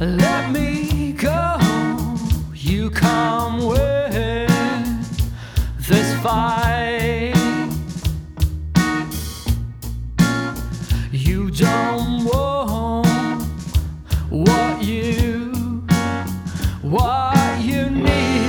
Let me go. You come with this fight. You don't want what you what you need.